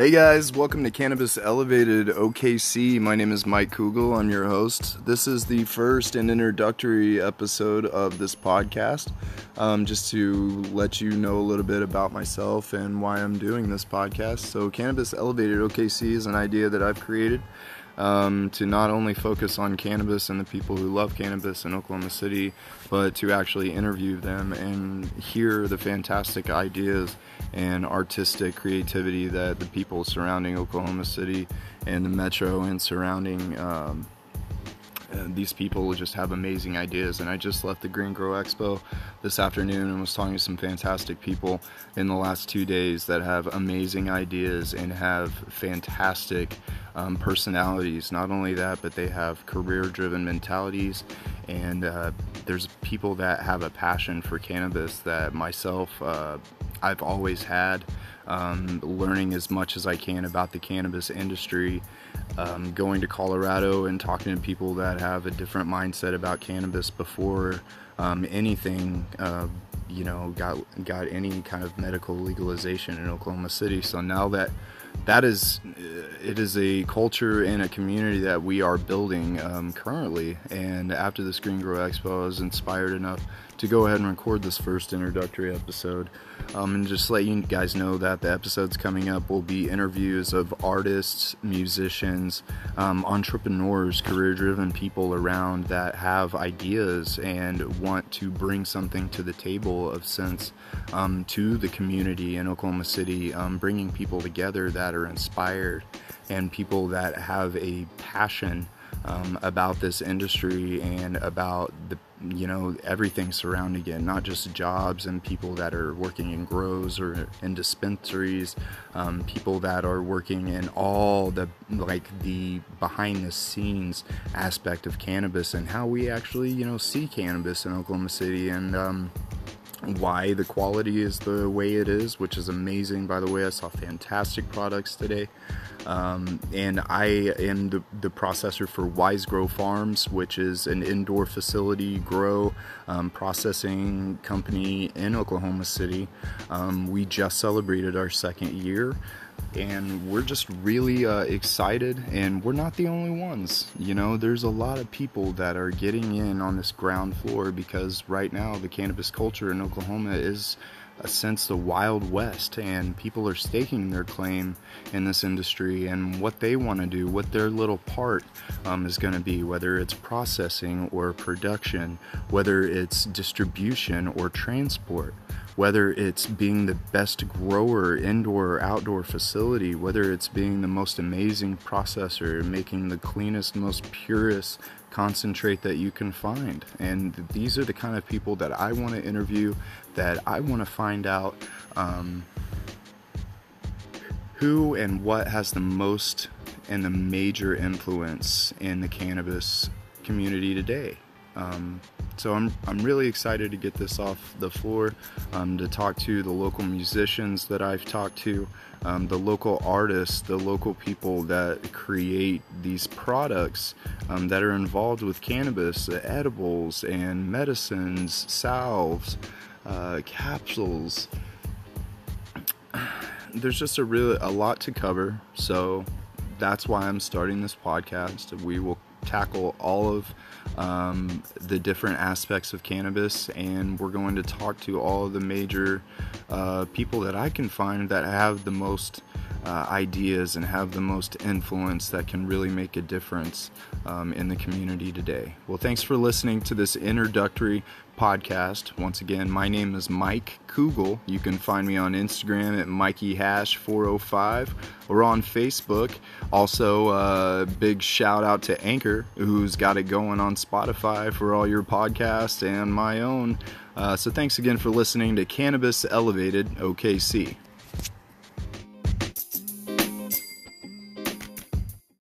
Hey guys, welcome to Cannabis Elevated OKC. My name is Mike Kugel. I'm your host. This is the first and introductory episode of this podcast. Um, just to let you know a little bit about myself and why I'm doing this podcast. So, Cannabis Elevated OKC is an idea that I've created um, to not only focus on cannabis and the people who love cannabis in Oklahoma City, but to actually interview them and hear the fantastic ideas and artistic creativity that the people surrounding Oklahoma City and the metro and surrounding. Um, and these people just have amazing ideas. And I just left the Green Grow Expo this afternoon and was talking to some fantastic people in the last two days that have amazing ideas and have fantastic um, personalities. Not only that, but they have career driven mentalities. And uh, there's people that have a passion for cannabis that myself, uh, I've always had. Um, learning as much as I can about the cannabis industry, um, going to Colorado and talking to people that have a different mindset about cannabis before um, anything, uh, you know, got got any kind of medical legalization in Oklahoma City. So now that that is it is a culture and a community that we are building um, currently. And after this green grow expo i was inspired enough to go ahead and record this first introductory episode. Um, and just let you guys know that the episodes coming up will be interviews of artists musicians um, entrepreneurs career driven people around that have ideas and want to bring something to the table of sense um, to the community in oklahoma city um, bringing people together that are inspired and people that have a passion um, about this industry and about the you know everything surrounding it not just jobs and people that are working in grows or in dispensaries um, people that are working in all the like the behind the scenes aspect of cannabis and how we actually you know see cannabis in oklahoma city and um, why the quality is the way it is, which is amazing. By the way, I saw fantastic products today. Um, and I am the, the, processor for Wise Grow Farms, which is an indoor facility grow um, processing company in Oklahoma City. Um, we just celebrated our second year and we're just really uh, excited and we're not the only ones. You know there's a lot of people that are getting in on this ground floor because right now the cannabis culture in oklahoma is a sense the wild west and people are staking their claim in this industry and what they want to do what their little part um, is going to be whether it's processing or production whether it's distribution or transport whether it's being the best grower indoor or outdoor facility, whether it's being the most amazing processor, making the cleanest, most purest concentrate that you can find. And these are the kind of people that I want to interview, that I want to find out um, who and what has the most and the major influence in the cannabis community today. Um, so I'm, I'm really excited to get this off the floor, um, to talk to the local musicians that I've talked to, um, the local artists, the local people that create these products um, that are involved with cannabis, edibles and medicines, salves, uh, capsules. There's just a really a lot to cover, so that's why I'm starting this podcast. We will tackle all of um, the different aspects of cannabis, and we're going to talk to all the major uh, people that I can find that have the most uh, ideas and have the most influence that can really make a difference um, in the community today. Well, thanks for listening to this introductory podcast. Once again, my name is Mike Kugel. You can find me on Instagram at MikeyHash405 or on Facebook. Also, a uh, big shout out to Anchor, who's got it going on Spotify for all your podcasts and my own. Uh, so, thanks again for listening to Cannabis Elevated OKC.